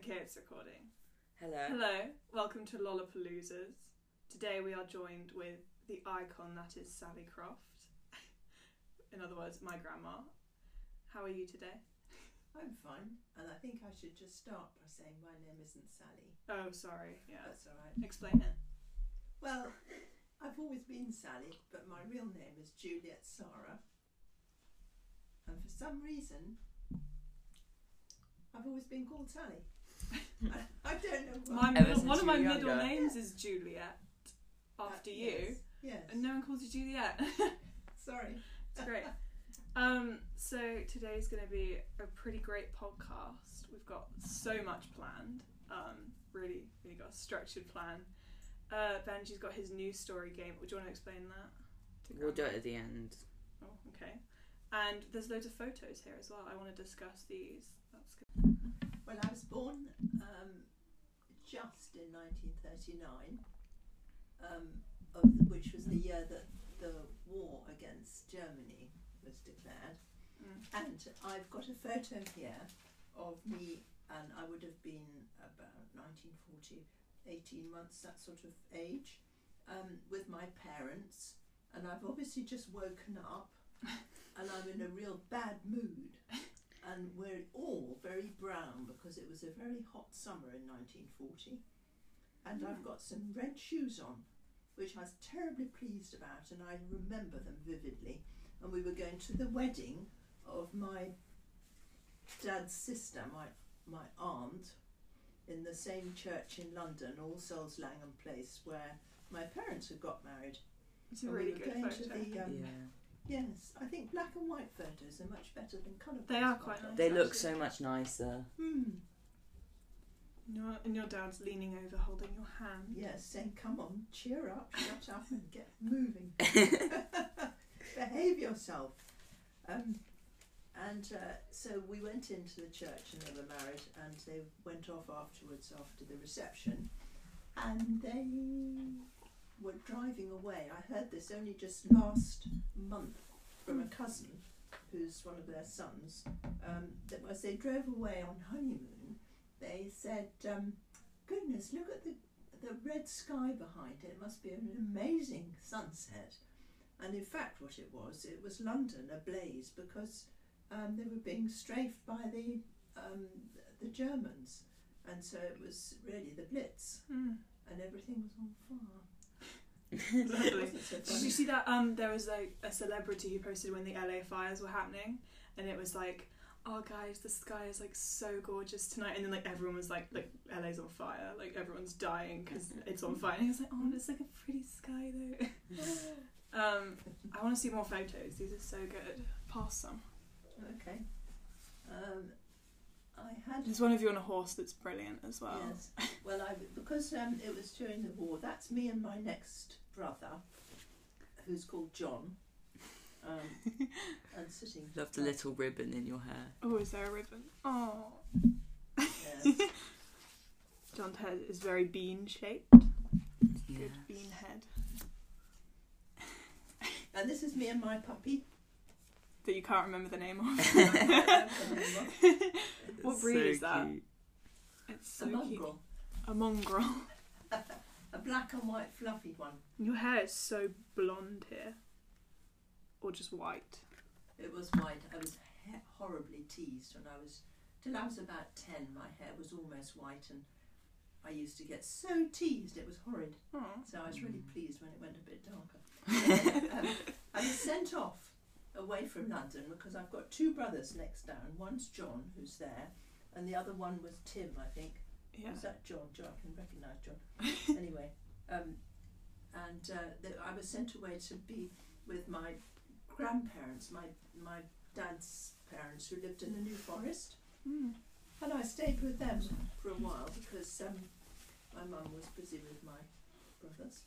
Okay, it's recording. Hello. Hello, welcome to Lollapaloozas. Today we are joined with the icon that is Sally Croft. In other words, my grandma. How are you today? I'm fine, and I think I should just start by saying my name isn't Sally. Oh, sorry. Yeah. That's all right. Explain it. Well, I've always been Sally, but my real name is Juliet Sarah. And for some reason, I've always been called Sally. I, I don't know why. My middle, one of my were middle younger. names is Juliet. After Uh, you, Yes. yes. and no one calls you Juliet. Sorry. It's great. Um, so today's going to be a pretty great podcast. We've got so much planned. Um, really, really got a structured plan. Uh, Benjy's got his news story game. Would you want to explain that? to We'll do it at the end. Oh, okay. And there's loads of photos here as well. I want to discuss these. That's good. Well, I was born um, just in 1939, um, the, which was the year that the war against Germany was declared. Mm. And I've got a photo here of me, and I would have been about 1940, 18 months, that sort of age, um, with my parents. And I've obviously just woken up, and I'm in a real bad mood. And we're all very brown because it was a very hot summer in 1940. And I've got some red shoes on, which I was terribly pleased about, and I remember them vividly and we were going to the wedding of my dad's sister, my my aunt, in the same church in London, All Souls Langham Place, where my parents had got married. It's a And really we were good going photo. to the um, yeah. Yes, I think black and white photos are much better than colour. They are quite nice. They look so much nicer. Hmm. And your, and your dad's leaning over, holding your hand. Yes, saying, "Come on, cheer up, shut up, and get moving. Behave yourself." Um, and uh, so we went into the church, and they were married, and they went off afterwards after the reception, and they were driving away. I heard this only just last month from a cousin, who's one of their sons. Um, that as they drove away on honeymoon, they said, um, "Goodness, look at the the red sky behind it It must be an amazing sunset. And in fact, what it was, it was London ablaze because um, they were being strafed by the um, the Germans, and so it was really the Blitz, Mm. and everything was on fire. Lovely. Did you see that? Um, there was like a celebrity who posted when the LA fires were happening, and it was like, "Oh guys, the sky is like so gorgeous tonight," and then like everyone was like, "Like LA's on fire, like everyone's dying because it's on fire." And he was like, "Oh, it's like a pretty sky though." um, I want to see more photos. These are so good. Pass some. Okay. Um, I had There's one of you on a horse that's brilliant as well. Yes. Well, I because um, it was during the war. That's me and my next brother, who's called John, um, and sitting. Love the little ribbon in your hair. Oh, is there a ribbon? Oh, Yes. John's head is very bean shaped. Yeah. Good bean head and this is me and my puppy. that you can't remember the name of. What breed so is that? cute. It's a so cute. mongrel, A mongrel. A black and white fluffy one. Your hair is so blonde here. Or just white. It was white. I was he- horribly teased when I was till I was about ten. My hair was almost white, and I used to get so teased. It was horrid. Oh. So I was really Mm. pleased when it went a bit darker. um, I was sent off away from London because I've got two brothers next down. One's John, who's there, and the other one was Tim, I think. Yeah. Was that John? John, I can recognise John. anyway, um, and uh, th- I was sent away to be with my grandparents, my my dad's parents, who lived in the New Forest. Mm. And I stayed with them for a while because um, my mum was busy with my brothers,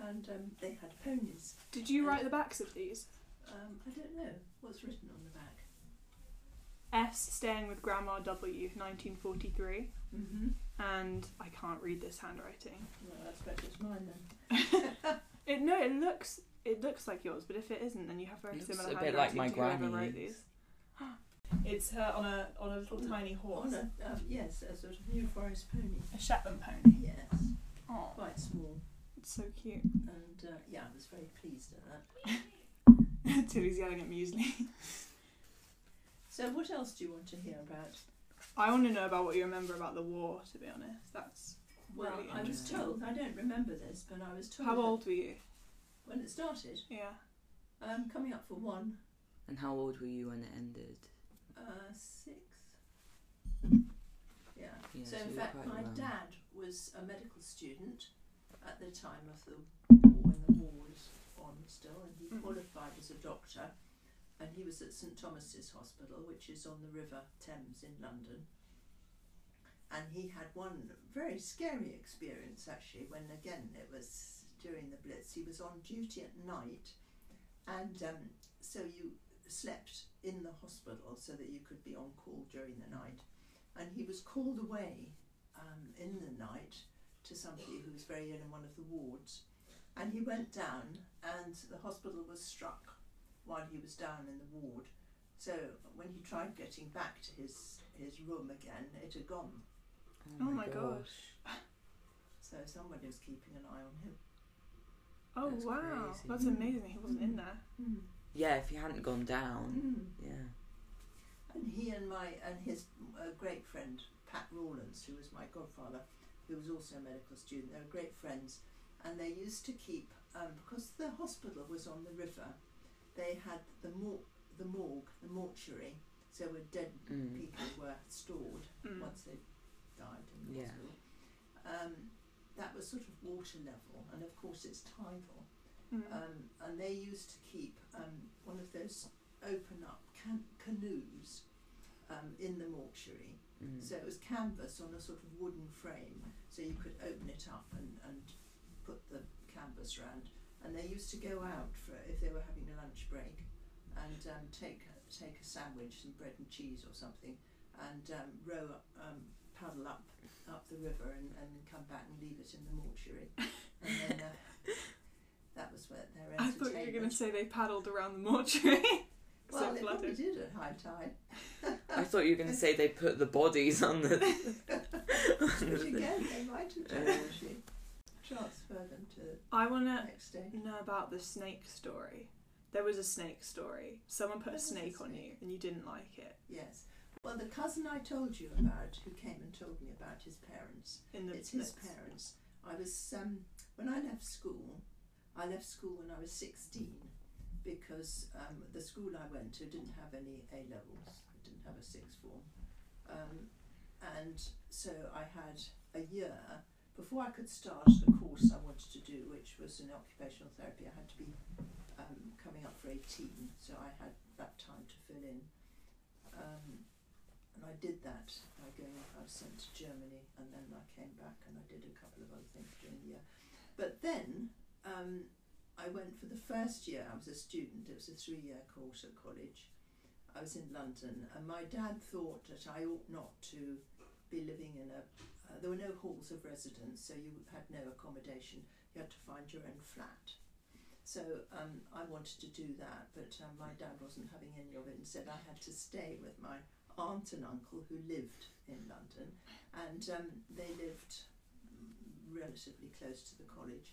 and um, they had ponies. Did you write the backs of these? Um, I don't know what's written on the back. S staying with Grandma W, 1943. Mm-hmm. And I can't read this handwriting. Well, I expect it's mine then. It no, it looks it looks like yours, but if it isn't, then you have very Looks similar a handwriting bit like my to whoever granny. wrote these. It's her on a on a little tiny horse, On a, um, yes, a sort of New Forest pony. a Shetland pony. Yes, Oh, quite small. it's so cute. And uh, yeah, I was very pleased at that. Tilly's yelling at Muesli. So, what else do you want to hear about? I want to know about what you remember about the war. To be honest, that's Well, Really I was interesting. told, I don't remember this, but I was told how old were you? when it started, Yeah. um, coming up for one, And how old were you when it ended? uh, six. Yeah. Yeah, so, so in fact, my young. dad was a medical student at the time of the war, when the war was on still, and he Mhm. qualified as a doctor. And he was at St Thomas's Hospital, which is on the River Thames in London. And he had one very scary experience actually, when again it was during the Blitz. He was on duty at night, and um, so you slept in the hospital so that you could be on call during the night. And he was called away um, in the night to somebody who was very ill in one of the wards. And he went down, and the hospital was struck while he was down in the ward. So when he tried getting back to his, his room again, it had gone. Oh my gosh. So somebody was keeping an eye on him. Oh That's wow, crazy. that's amazing. He wasn't in there. Yeah, if he hadn't gone down. Mm. Yeah. And he and my and his uh, great friend Pat Rawlins, who was my godfather, who was also a medical student, they were great friends, and they used to keep um, because the hospital was on the river. They had the mor- the morgue, the mortuary, so where dead Mm. people were stored Mm. once they died in the Yeah. hospital. Um, that was sort of water level, and of course it's tidal. Mm. Um, and they used to keep um, one of those open up can- canoes um, in the mortuary. Mm. So it was canvas on a sort of wooden frame, so you could open it up and, and put the canvas round. And they used to go out for if they were having a lunch break, and um, take take a sandwich, some bread and cheese or something, and um, row um, paddle up up the river and, and come back and leave it in the mortuary. And then uh, that was where their I entertainment. thought you were going to say they paddled around the mortuary. well, so they probably flattered. did at high tide. I thought you were going to say they put the bodies on the. Which again, they might have done Uh. Them to I want to next day. know about the snake story. There was a snake story. Someone put a was a snake on you and you didn't like it. Yes. Well, the cousin I told you about, who came and told me about his parents, In the it's his parents. I was um, when I left school. I left school when I was sixteen because um, the school I went to didn't have any A levels. It didn't have a sixth form, um, and so I had a year before I could start the course I wanted to do, which was in occupational therapy. I had to be um, coming up for eighteen, so I had that time to fill in. Um, and I did that by going. I was sent to Germany, and then I came back and I did a couple of other things during the year. But then um, I went for the first year. I was a student. It was a three-year course at college. I was in London, and my dad thought that I ought not to be living in a. Uh, there were no halls of residence, so you had no accommodation. You had to find your own flat. So um, I wanted to do that, but um, my dad wasn't having any of it and said I had to stay with my aunt and uncle who lived in London, and um, they lived relatively close to the college.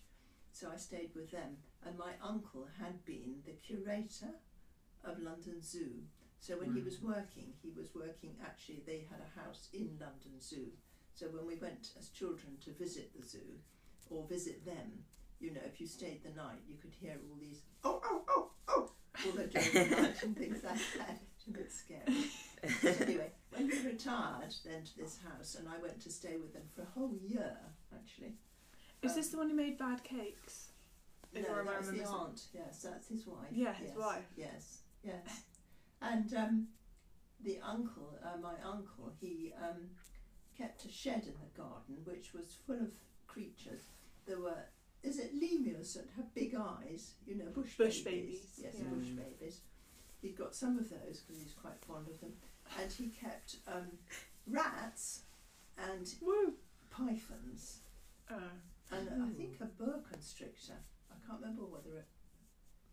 So I stayed with them, and my uncle had been the curator of London Zoo. So when he was working, he was working actually, they had a house in London Zoo. So when we went as children to visit the zoo or visit them, you know, if you stayed the night, you could hear all these, oh, oh, oh, oh, all the during night and things like that. It's a bit scary. But anyway, when we retired then to this house, and I went to stay with them for a whole year, actually. Is Um, this the one who made bad cakes? If no, I that's the missing- aunt. Yes, that's his wife. Yeah, his yes, wife. Yes, yes. And um, the uncle, uh, my uncle, he um, kept a shed in the garden which was full of creatures. There were, is it lemurs that have big eyes? You know, bush, Bush babies. babies, Yes, yeah. bush Mm. babies. He'd got some of those because he's quite fond of them. And he kept um, rats and Woo! pythons Oh. and I think a boa constrictor. I can't remember whether it.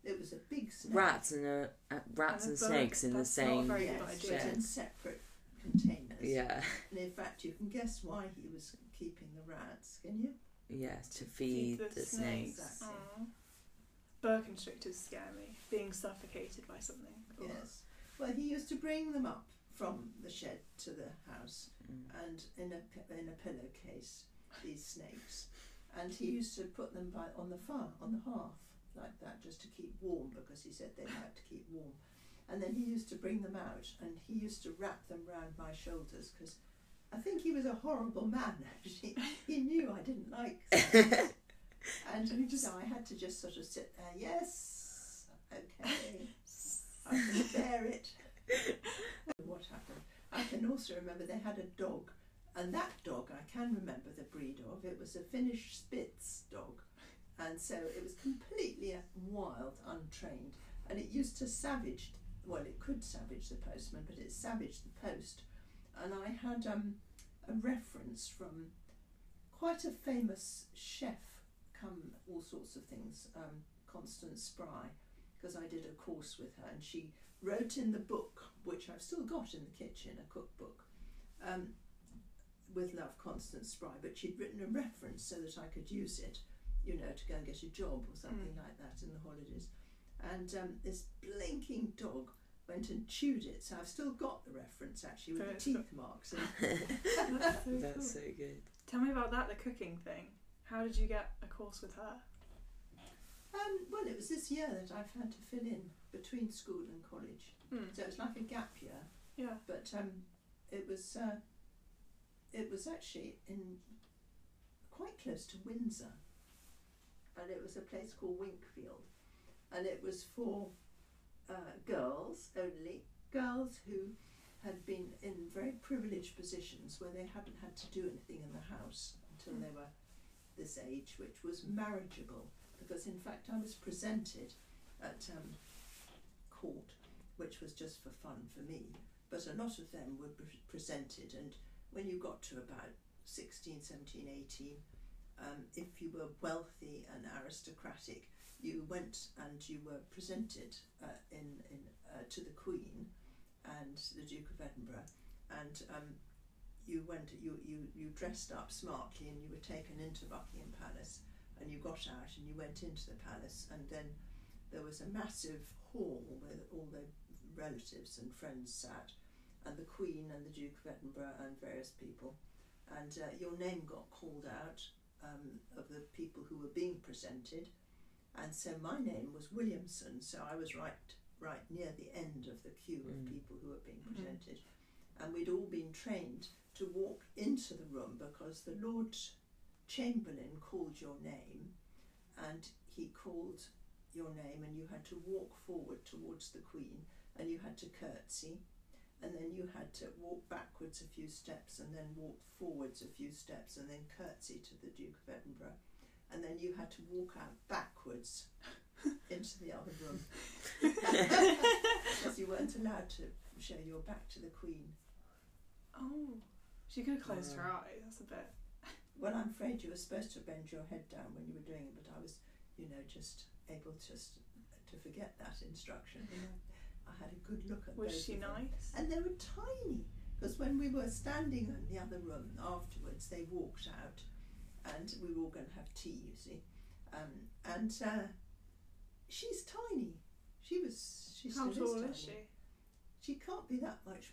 It was a big snake. Rats and uh, uh, rats And and, a bug, snakes in the that's not same. very yes, good idea. in separate containers. Yeah, And in fact, you can guess why he was keeping the rats, can you? yeah, to feed, the, snakes. Exactly. Aw. Boa constrictors scare me. Being suffocated by something. Ugh. Yes. Well, he used to bring them up from the shed to the house, Mm. and in a in a pillowcase, these snakes, and he used to put them by on the fire on the hearth like that just to keep warm because he said they like to keep warm, and then he used to bring them out and he used to wrap them round my shoulders because. I think he was a horrible man. Actually, he knew I didn't like. And And he just- so I had to just sort of sit there, yes, okay, I can bear it. what happened? I can also remember they had a dog, and that dog I can remember the breed of. It was a Finnish Spitz dog, and so it was completely wild, untrained, and it used to savage. Well, it could savage the postman, but it savaged the post. And I had um, a reference from quite a famous chef come all sorts of things, um, Constance Spry, because I did a course with her, and she wrote in the book, which I've still got in the kitchen, a cookbook, um, with Love Constance Spry, but she'd written a reference so that I could use it, you know, to go and get a job or something like that in the holidays. And um, this blinking dog went and chewed it, so I've still got the reference actually with Very the cool. teeth marks. In. That's so That's cool. so good. Tell me about that, the cooking thing. How did you get a course with her? Um, well, it was this year that I've had to fill in between school and college. Hmm. So was like a gap year, Yeah. but um, it was uh, it was actually in quite close to Windsor, and it was a place called Winkfield, and it was for uh, girls only, girls who had been in very privileged positions where they hadn't had to do anything in the house until they were this age, which was marriageable, because in fact I was presented at um, court, which was just for fun for me, but a lot of them were pre- presented, and when you got to about 16, 17, 18, um, if you were wealthy and aristocratic, you went and you were presented uh, in, in, uh, to the Queen and the Duke of Edinburgh, and um, you went, you, you, you dressed up smartly and you were taken into Buckingham Palace, and you got out and you went into the palace, and then there was a massive hall where all the relatives and friends sat, and the Queen and the Duke of Edinburgh and various people, and uh, your name got called out um, of the people who were being presented, and so my name was Williamson, so I was right right near the end of the queue of Mm. people who were being Mhm. presented, and we'd all been trained to walk into the room because the Lord Chamberlain called your name, and he called your name, and you had to walk forward towards the Queen, and you had to curtsy, and then you had to walk backwards a few steps, and then walk forwards a few steps, and then curtsy to the Duke of Edinburgh, and then you had to walk out backwards into the other room because you weren't allowed to show your back to the Queen. Oh. She could have closed her eyes. That's a bit. Well, I'm afraid you were supposed to bend your head down when you were doing it, but I was, you know, just able just to forget that instruction. You know, I had a good look at Was both she of them. nice? And they were tiny because when we were standing in the other room afterwards, they walked out, and we were all going to have tea. You see, um, and uh, she's tiny. She was. She How still tall is, is tiny. she? She can't be that much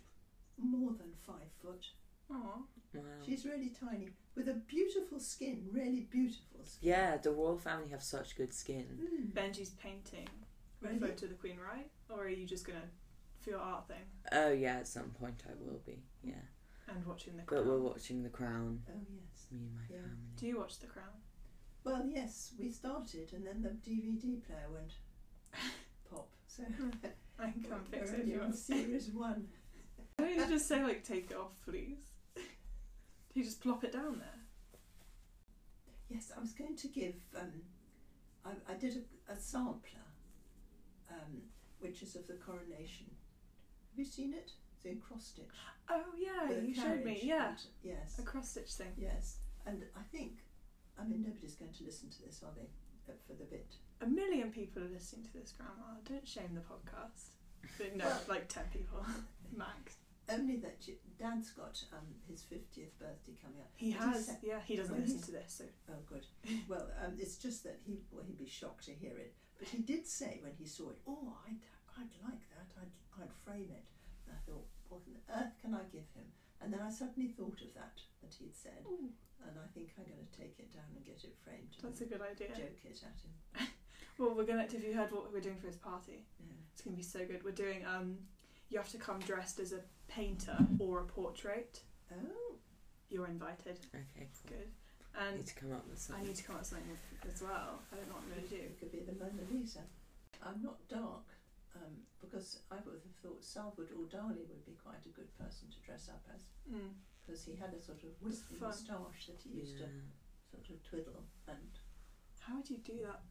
more than five foot. Oh. Wow. She's really tiny with a beautiful skin, really beautiful skin. Yeah, the royal family have such good skin. Mm. Benjy's painting a Really? photo of the Queen, right? Or are you just gonna for your art thing Oh yeah, at some point I will be. Yeah, and watching the Crown? but we're watching The Crown. Oh yes. Me and my Yeah. family. Do you watch the Crown? Well, yes, we started, and then the DVD player went pop. So I can come we're fix it if only you on series one. Why don't you just say like take it off, please? Do you just plop it down there? Yes, I was going to give. Um, I, I did a, a sampler, um, which is of the coronation. Have you seen it? In cross stitch. Oh yeah, you showed me. Yeah, and- yes. a cross stitch thing. Yes, and I think, I mean, nobody's going to listen to this, are they? uh, for the bit. A million people are listening to this, Grandma. Don't shame the podcast. No, Well- like 10 people max. Only that you, Dad's got um, his 50th birthday coming up. He But has, yeah, he doesn't listen to this, so. Oh, good. Well, um, it's just that he well, he'd be shocked to hear it. But he did say when he saw it, "Oh, I'd, I'd like that. I'd, I'd frame it." And I thought, "What on earth can I give him?" And then I suddenly thought of that that he'd said, and I think I'm going to take it down and get it framed That's a and good idea. joke it at him. Well, we're gonna. Have you heard what we're doing for his party? Yeah. It's gonna be so good. We're doing. Um, you have to come dressed as a painter or a portrait. Oh, You're invited. Okay, cool. Good. I And need to come up with something. I need to come up with something as well. I don't know what I'm gonna do. it could be the Mona Lisa. I'm not dark um, because I would have thought Salvador Dali would be quite a good person to dress up as Mm. because he had a sort of wispy moustache that he used to sort of twiddle and How would you do that?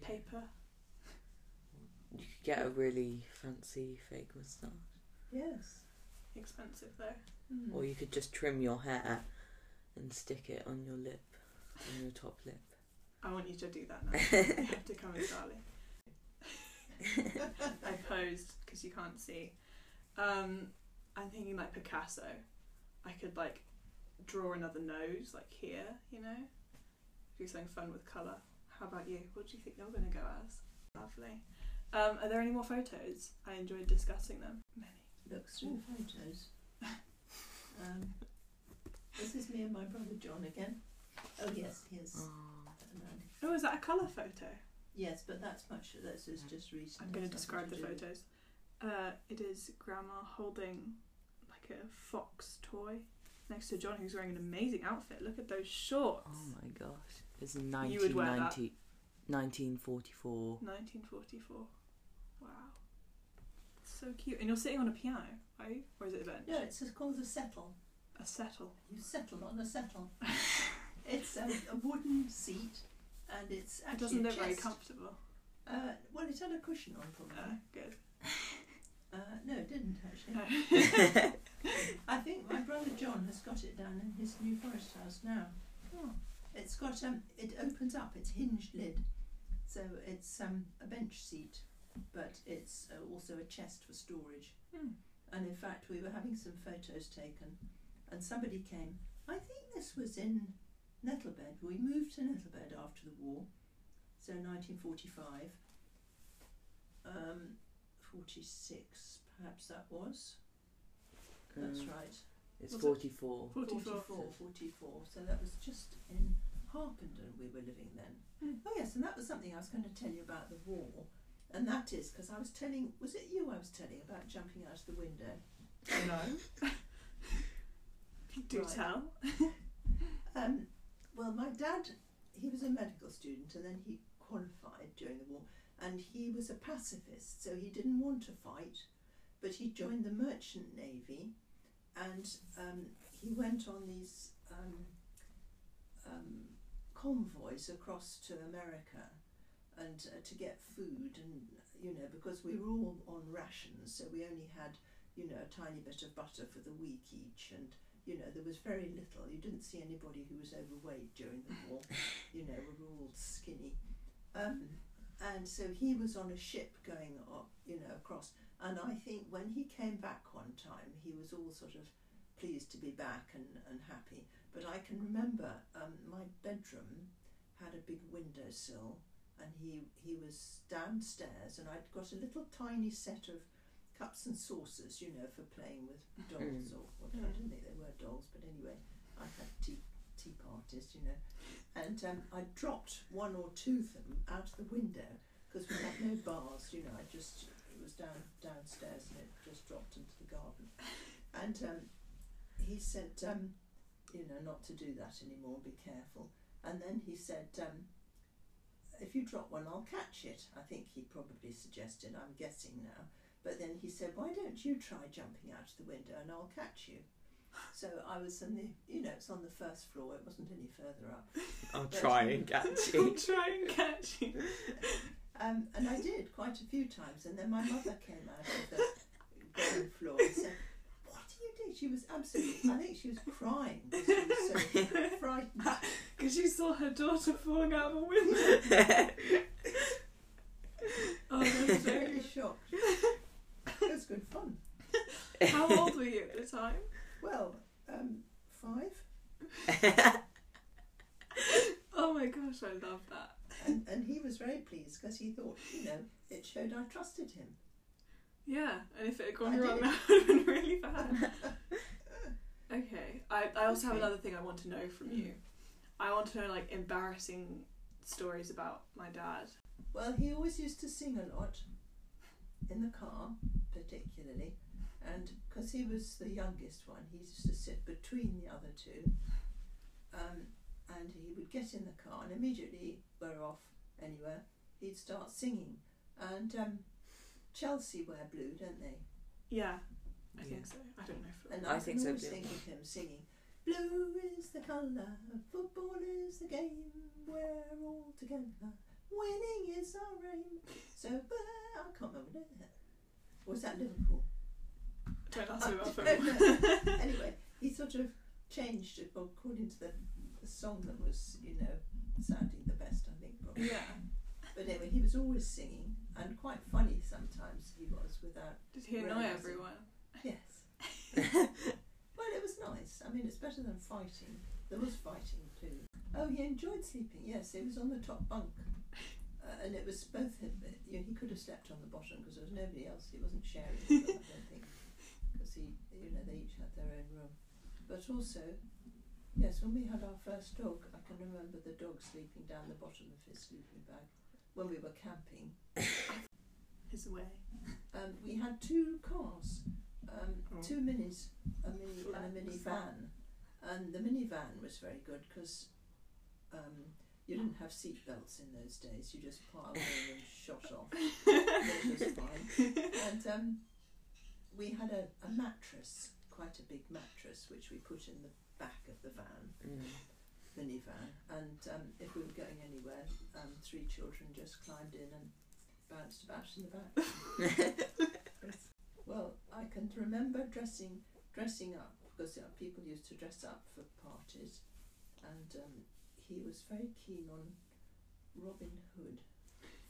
Paper. You could get a really fancy fake moustache. yes. Expensive though. Mm. Or you could just trim your hair and stick it on your lip, on your top lip. I want you to do that now. you have to come as Dali. I posed because you can't see. Um, I'm thinking like Picasso. I could like draw another nose like here, you know, do something fun with colour. How about you? What do you think you're going to go as? Lovely. Um, are there any more photos? I enjoyed discussing them. Many. Look through photos. um, this is me and my brother John again. Oh yes, here's. Oh, is that a colour photo? Yes, but that's much. This is just recent. I'm going to describe the do- photos. Uh, it is Grandma holding like a fox toy next to John, who's wearing an amazing outfit. Look at those shorts. Oh my gosh. It's You would wear that. 1990, 1944. 1944. Wow. So cute. And you're sitting on a piano, are you? Or is it a bench? No, it's called a settle. A settle. You settle on a settle. it's a, a wooden seat, and it's It actually doesn't look very chest. comfortable. Uh, well, it had a cushion on Uh, probably. good. Uh, no, it didn't actually. No. I think my brother John has got it down in his New Forest house now. Oh. It's got um, it opens up. It's hinged lid, so it's um a bench seat, but it's uh, also a chest for storage. Hmm. And in fact, we were having some photos taken, and somebody came. I think this was in Nettlebed. We moved to Nettlebed after the war, so 1945. Um, 46, perhaps that was. That's Mm, right. It's Was it? 44. 44. 44, 44. So that was just in Harpenden we were living then. Hmm. Oh yes, and that was something I was going to tell you about the war. And that is because I was telling, was it you I was telling about jumping out of the window? No. Do Right. tell. Um, well, my dad, he was a medical student and then he qualified during the war and he was a pacifist, so he didn't want to fight, but he joined the merchant navy and um, he went on these um, um, convoys across to America and uh, to get food and you know because we were all on rations so we only had you know a tiny bit of butter for the week each and you know there was very little. You didn't see anybody who was overweight during the war. You know we were all skinny. Um, and so he was on a ship going up, you know across. And I think when he came back one time he was all sort of pleased to be back and, and happy. But I can remember um, my bedroom had a big windowsill and he he was downstairs and I'd got a little tiny set of cups and saucers you know for playing with dolls or what I Mm. didn't think they were dolls but anyway I had tea tea parties you know. And um, I dropped one or two of them out of the window because we had no bars you know I just it was down downstairs and it just dropped into the garden. And um, he said um, you know not to do that anymore be careful. And then he said um, if you drop one I'll catch it I think he probably suggested I'm guessing now but then he said why don't you try jumping out of the window and I'll catch you so I was on the you know it's on the first floor it wasn't any further up I'll But- try and catch you. I'll try and catch you. Um, and I did quite a few times. And then my mother came out of the ground floor and said, What do you do? She was absolutely, I think she was crying because she was so frightened. Because she saw her daughter falling out of a window. Oh, that's so Very shocked. Good fun. How old were you at the time? Well, um, five, Oh my gosh, I love that. and, and he was very pleased because he thought, you know, it showed I trusted him. Yeah, and if it had gone I wrong, did. that would have been really bad. Okay, I, I also have another thing I want to know from you. I want to know like embarrassing stories about my dad. Well, he always used to sing a lot in the car, particularly, and because he was the youngest one, he used to sit between the other two. Um, and he would get in the car, and immediately we're off anywhere. He'd start singing, and um, Chelsea wear blue, don't they? Yeah, I Yeah. think so. I don't know. For And I I, think can so always too. think of him singing. Blue is the colour, football is the game, we're all together, winning is our aim. So, but I can't remember that. Or was that Liverpool? don't ask me about football. anyway, he sort of changed it according to the, the song that was, you know, sounding the best, I think. Probably. yeah. But anyway, he was always singing, and quite funny sometimes he was without. Did he annoy Realising. everyone? Yes. Well, it was nice. I mean, it's better than fighting. There was fighting too. Oh, he enjoyed sleeping. Yes, he was on the top bunk, uh, and it was both him. You know, he could have slept on the bottom because there was nobody else. He wasn't sharing. I don't think, because he, you know, they each had their own room. But also, yes, when we had our first dog, I can remember the dog sleeping down the bottom of his sleeping bag when we were camping. His way. Um, we had two cars, um, Oh. two minis, a mini and a Flex. minivan, and the minivan was very good because um, you didn't have seat belts in those days. You just piled in and shot off. It was fine. And um, we had a, a mattress, quite a big mattress, which we put in the back of the van, Mm. minivan. And um, if we were going anywhere, um, three children just climbed in and bounced about in the back. Well, I can remember dressing dressing up because uh, people used to dress up for parties, and um, he was very keen on Robin Hood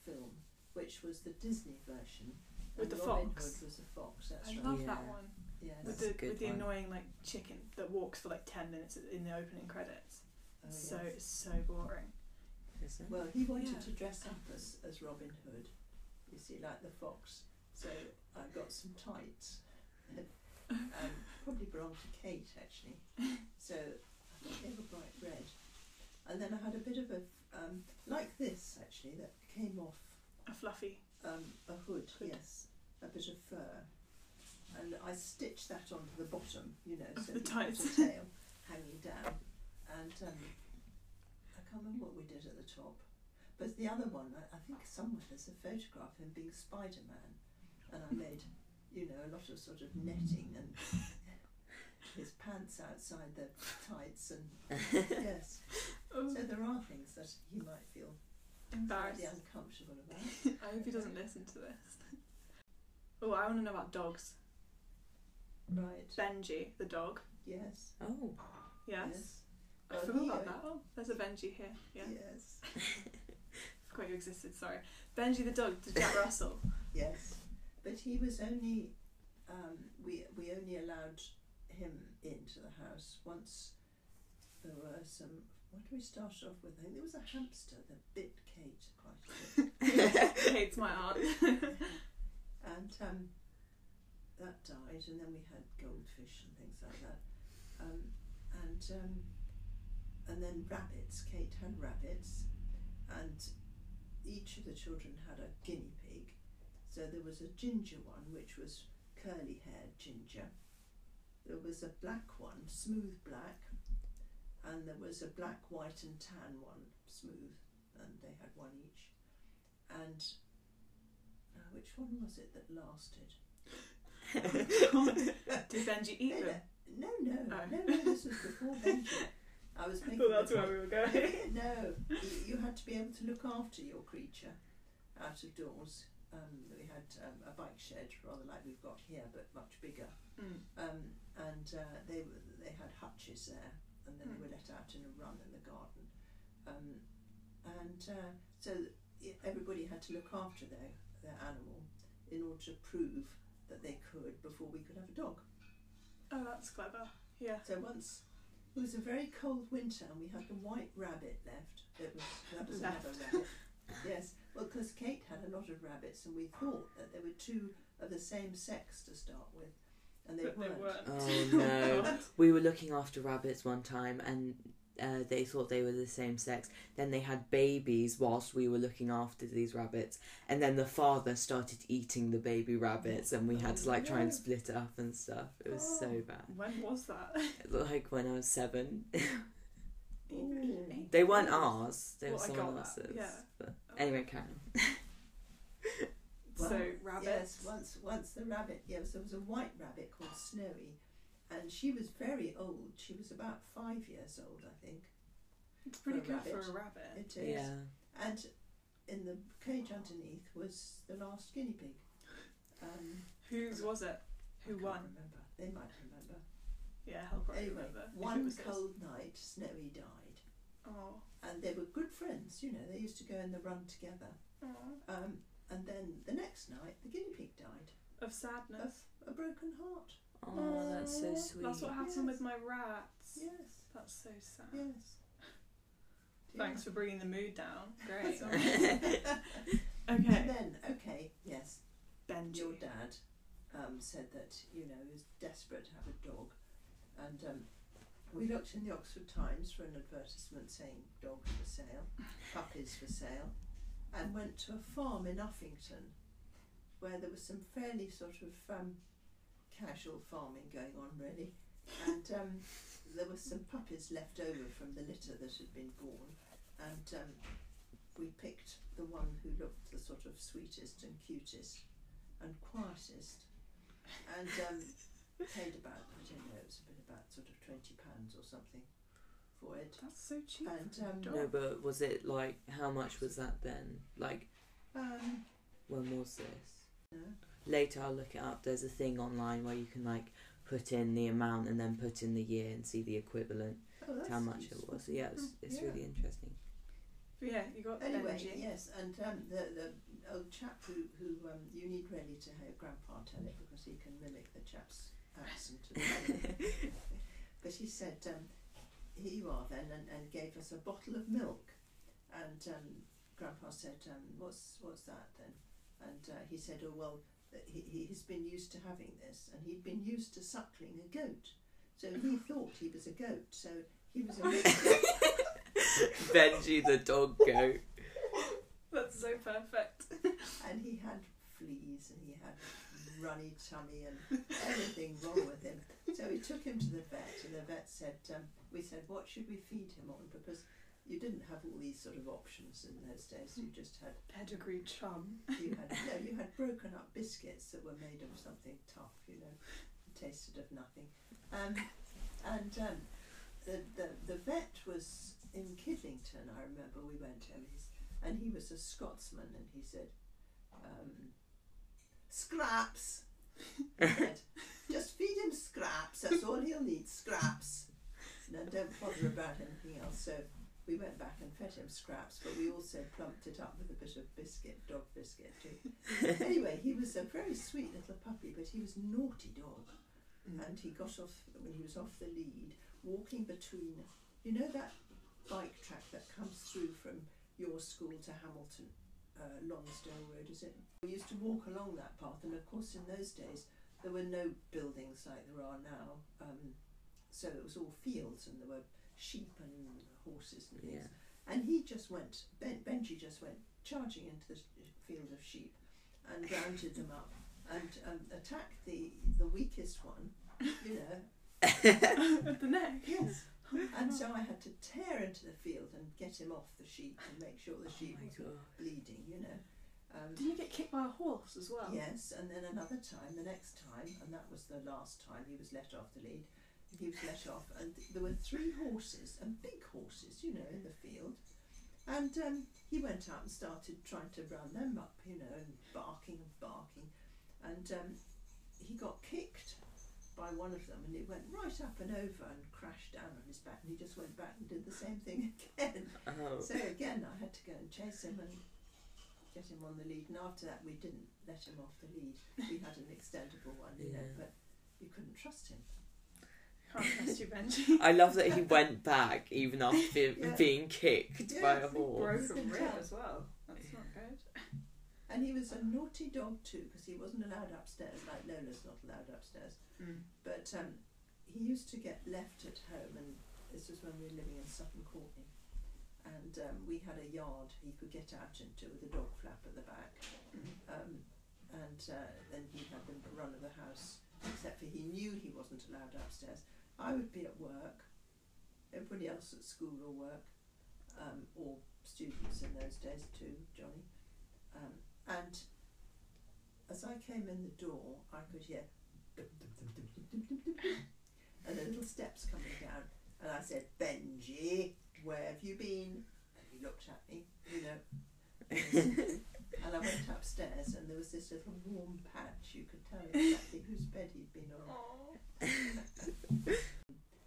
film, which was the Disney version. With and the Robin fox. Hood was the fox. That's I right. love that Yeah. one. Yes. With That's a the good with the one. annoying like chicken that walks for like ten minutes in the opening credits. Oh, so yes. it's so boring. Is it? Well, he wanted Yeah. to dress up as, as Robin Hood, you see, like the fox. So I got some tights. um, probably belonged to Kate actually. So I think they were bright red. And then I had a bit of a, um, like this actually, that came off A fluffy. um, a hood, Hood. yes, a bit of fur. And I stitched that onto the bottom, you know, Of so the tights. a tail hanging down. And um, I can't remember what we did at the top. But the other one, I, I think somewhere there's a photograph of him being Spider Man. And I made, you know, a lot of sort of netting and his pants outside the tights. And yes, Oh, so there are things that he might feel embarrassed. slightly uncomfortable about. I hope he doesn't listen to this. Oh, I want to know about dogs. Right, Benji, the dog. yes. Oh. Yes. I Well, forgot he, about that. Oh, there's a Benji here. Yeah, Yes. forgot you existed. Sorry. Benji the dog. To Jack Russell. Yes, but he was only um, we we only allowed him into the house once. There were some. What did we start off with? I think there was a hamster that bit Kate quite a bit, Hates my aunt. and um, that died. And then we had goldfish and things like that, um, and um, and then rabbits. Kate had rabbits, and each of the children had a guinea pig. So there was a ginger one, which was curly haired ginger. There was a black one, smooth black, and there was a black, white, and tan one, smooth, and they had one each. And uh, which one was it that lasted? Did Benji eat No, them? no, no, Oh. no, no, this was before Benji. I was making thought that's where we were going. no, you, you had to be able to look after your creature out of doors. Um, we had um, a bike shed, rather like we've got here, but much bigger. Mm. Um, and uh, they were, they had hutches there, and then they Hmm. were let out in a run in the garden. um, and uh, so everybody had to look after their their animal in order to prove that they could before we could have a dog. Oh, that's clever. Yeah. So once it was a very cold winter and we had the white rabbit left. It was that was another rabbit. Yes, well, because Kate had a lot of rabbits and we thought that there were two of the same sex to start with, and they but weren't. they weren't. Oh no. we were looking after rabbits one time and uh, they thought they were the same sex. Then they had babies whilst we were looking after these rabbits, and then the father started eating the baby rabbits, and we had to like try and split it up and stuff. It was so Oh. bad. When was that? Like when I was seven, Ooh. they weren't ours; they were Well, I someone else's. yeah. But anyway, carry on. Well, so rabbits. Yes, once once the rabbit. Yes, there was a white rabbit called Snowy, and she was very old. She was about five years old, I think. It's pretty for a good for a rabbit. It is. Yeah. And in the cage underneath was the last guinea pig. Um, Whose was it? I Who can't won? Remember? They might remember. Yeah, I'll probably Anyway, remember. one was his. cold night, Snowy died, Oh. and they were good friends. You know, they used to go in the run together. oh. Um, and then the next night, the guinea pig died. Of sadness. A broken heart. Oh, that's so sweet. That's what happened Yes. with my rats. Yes. That's so sad. Yes. Thanks for bringing the mood down. Great. That's all right. And okay. then, okay, yes, Benji. your dad um, said that you know he was desperate to have a dog, and um, we looked in the Oxford Times for an advertisement saying dogs for sale, puppies for sale, and went to a farm in Uffington, where there was some fairly sort of um, casual farming going on really, and um, there were some puppies left over from the litter that had been born, and um, we picked the one who looked the sort of sweetest and cutest and quietest, and um, paid about I don't know it was about sort of twenty pounds or something for it. That's so cheap. And, um, dog. No, but was it like how much was that then? Like Um, when was this? no. Later, I'll look it up. There's a thing online where you can like put in the amount and then put in the year and see the equivalent oh, to that's how much useful. it was. Yeah, it's, it's Yeah. really interesting. But yeah, you got Anyway, Benji. yes, and um, the the old chap who who um, you need really to hear Grandpa tell it because he can mimic the chap's accent. but he said, um, "Here you are then," and, and gave us a bottle of milk, and um, Grandpa said, um, "What's what's that then?" And uh, he said, "Oh well." He, he has been used to having this, and he'd been used to suckling a goat, so he thought he was a goat. So he was a Benji the dog goat. That's so perfect. and he had fleas and he had runny tummy and everything wrong with him. So we took him to the vet, and the vet said, um, "We said, what should we feed him on? Because you didn't have all these sort of options in those days. You just had Pedigree chum. you had no, you had broken up biscuits that were made of something tough, you know, tasted of nothing. Um, and um, the, the the vet was in Kidlington. I remember we went to him, and he was a Scotsman, and he said, um, "Scraps." Said, "Just feed him scraps. That's all he'll need. Scraps." No, don't bother about anything else. So we went back and fed him scraps, but we also plumped it up with a bit of biscuit, dog biscuit too. anyway, he was a very sweet little puppy, but he was naughty dog, mm. and he got off when he was off the lead, walking between, you know that bike track that comes through from your school to Hamilton, uh, Lonsdale Road, is it? We used to walk along that path, and of course, in those days, there were no buildings like there are now, um, so it was all fields, and there were sheep and horses and things. Yeah. And he just went, ben, Benji just went charging into the field of sheep and rounded them up and um, attacked the, the weakest one, you know. With the neck. Yes. And so I had to tear into the field and get him off the sheep and make sure the Oh sheep my wasn't bleeding, you know. Um, Did you get kicked by a horse as well? Yes, and then another time, the next time, and that was the last time he was let off the lead. He was let off, and there were three horses, and big horses, you know, in the field. And um, he went out and started trying to round them up, you know, and barking and barking. And um, he got kicked by one of them, and it went right up and over and crashed down on his back, and he just went back and did the same thing again. Oh. So again, I had to go and chase him and get him on the lead. And after that, we didn't let him off the lead. We had an extendable one, you know, but you couldn't trust him. Can't trust you, Benji. I love that he went back even after be- Yeah. being kicked Yeah, by a horse. Broken rib as well. That's not good. And he was a naughty dog too, because he wasn't allowed upstairs, like Lola's not allowed upstairs. Mm. But um, he used to get left at home, and this was when we were living in Sutton Courtenay. And um, we had a yard he could get out into with a dog flap at the back. Mm. Um, and uh, then he had the run of the house, except for he knew he wasn't allowed upstairs. I would be at work, everybody else at school or work, um, or students in those days too, Johnny. Um, and as I came in the door, I could hear and the little steps coming down. And I said, Benji, where have you been? And he looked at me, you know. and I went upstairs, and there was this little warm patch. You could tell exactly whose bed he'd been on.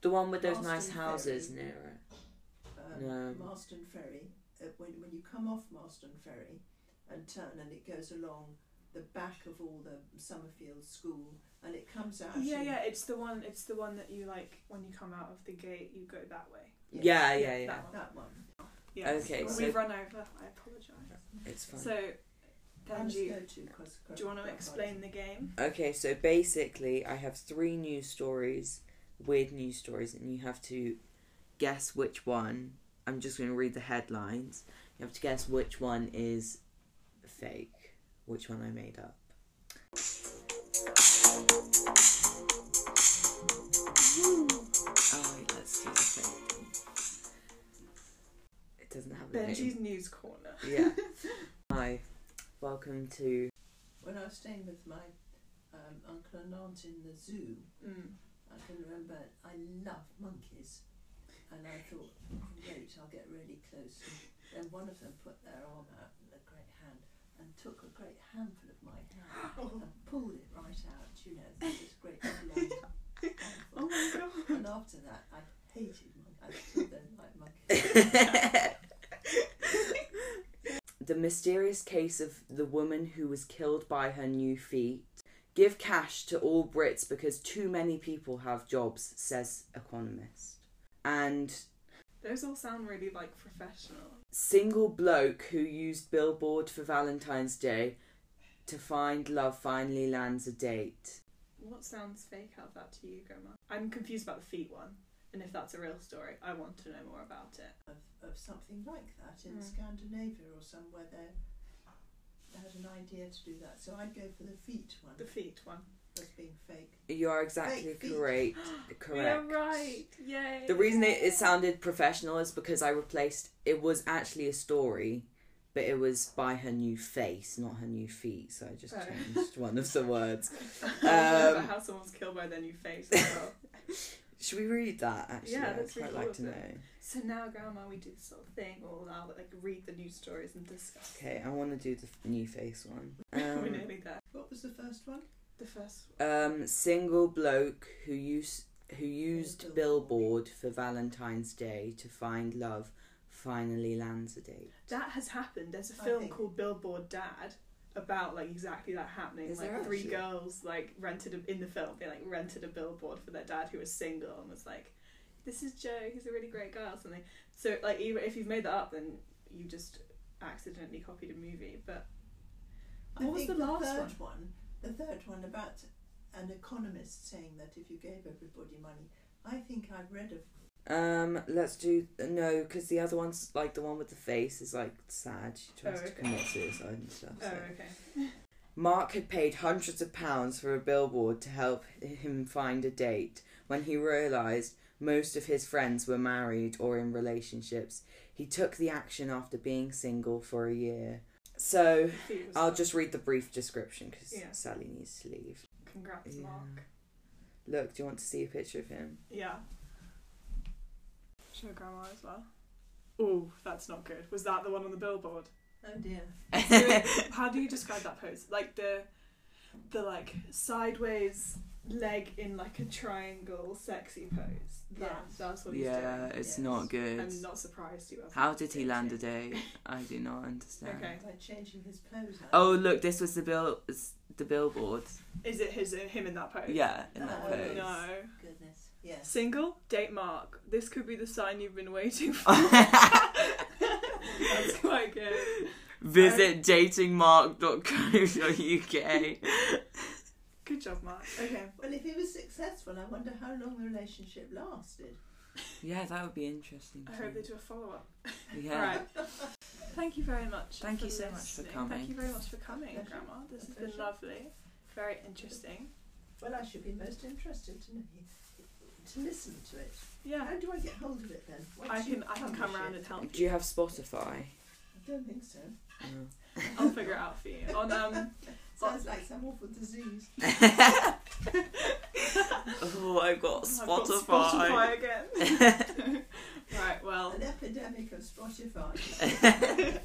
the one with those Marston nice houses Ferry. near it. Um, no. Marston Ferry. Uh, when, when you come off Marston Ferry and turn, and it goes along the back of all the Summerfield School, and it comes out. Yeah, yeah. It's the one. It's the one that you like when you come out of the gate. You go that way. Yeah, yeah, yeah. That one. That one. Yeah. Okay, Well, so- we've run over. I apologise. It's fine. So, I must Benjy, go to 'cause- do you want to explain the game? Okay, so basically, I have three news stories, weird news stories, and you have to guess which one. I'm just going to read the headlines. You have to guess which one is fake, which one I made up. Oh, wait, let's do the fake one. It doesn't have a Benjy's name. news corner. Yeah. Hi, welcome to. When I was staying with my um, uncle and aunt in the zoo, Mm. I can remember I love monkeys, and I thought, great, I'll get really close. And then one of them put their arm out in a great hand and took a great handful of my hand and pulled it right out. You know, this great long handful. Oh my god. And after that, I hated monkeys. I still don't like monkeys. the mysterious case of the woman who was killed by her new feet. Give cash to all Brits because too many people have jobs, says Economist. And Those all sound really like professional. Single bloke who used billboard for Valentine's Day to find love finally lands a date. What sounds fake out of that to you, Grandma? I'm confused about the feet one, and if that's a real story, I want to know more about it. Of, of something like that in Mm. Scandinavia or somewhere they they had an idea to do that. So I'd go for the feet one The feet one. As being fake. You are exactly Fake correct. Correct. You're right. Yay. The reason it, it sounded professional is because I replaced it was actually a story, but it was by her new face, not her new feet. So I just Oh. changed one of the words. I want to know Um, about how someone's killed by their new face well. Should we read that? Actually, Yeah, I'd quite like to know. so now, Grandma, we do this sort of thing. We'll now like read the news stories and discuss. Okay, I want to do the new face one. We're Um, nearly there. What was the first one? The first. um, single bloke who used who used billboard. billboard for Valentine's Day to find love finally lands a date. That has happened. There's a I film think- called Billboard Dad about like exactly that happening. Is like there three actually? girls like rented a, in the film. They like rented a billboard for their dad who was single and was like, "This is Joe. He's a really great guy" or something. So like even if you've made that up, then you just accidentally copied a movie. But I What was think the last third one? The third one about an economist saying that if you gave everybody money, I think I've read of. Um, let's do no, because the other one's like the one with the face is like sad. She tries Oh, to commit suicide and stuff. oh so. okay. Mark had paid hundreds of pounds for a billboard to help him find a date. When he realised most of his friends were married or in relationships, he took the action after being single for a year. So The I'll just read the brief description because Yeah. Sally needs to leave. Congrats, Yeah. Mark. Look, do you want to see a picture of him? Yeah. Show Grandma as well. Oh, that's not good. Was that the one on the billboard? Oh dear. How do you describe that pose? Like the, the like sideways leg in like a triangle, sexy pose. That, Yes. That's what he's Yeah, doing. it's Yes. not good. I'm not surprised he wasn't. How did he land a dating. date? I do not understand. Okay. By changing his pose. Oh look, this was the bill, the billboard. Is it his uh, him in that pose? Yeah, in that Oh, pose. No. Goodness. Yes. Single? Date mark. This could be the sign you've been waiting for. That's quite good. Visit um, datingmark.co.uk. Good job, Mark. Okay. Well, if he was successful, I wonder how long the relationship lasted. yeah, that would be interesting. I hope they do a follow up. Yeah. Right. Thank you very much. Thank for you so much for coming. Thank you very much for coming, Pleasure. Grandma. This has Pleasure. been lovely. Very interesting. Well, I should be most interested to know, to listen to it. Yeah. How do I get hold of it then? Once I can I can come publish round it? and help Do you have Spotify? I don't think so. Oh. I'll figure it out for you. On um Sounds like some awful disease. oh, I've got I've got Spotify. Spotify again. right, well An epidemic of Spotify.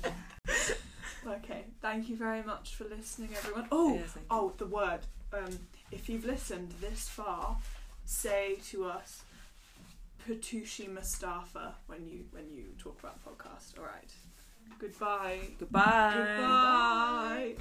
okay. Thank you very much for listening everyone. Oh Yeah, oh the word. Um if you've listened this far, say to us Patushi Mustafa when you when you talk about podcast. Alright. Goodbye. Goodbye. Goodbye.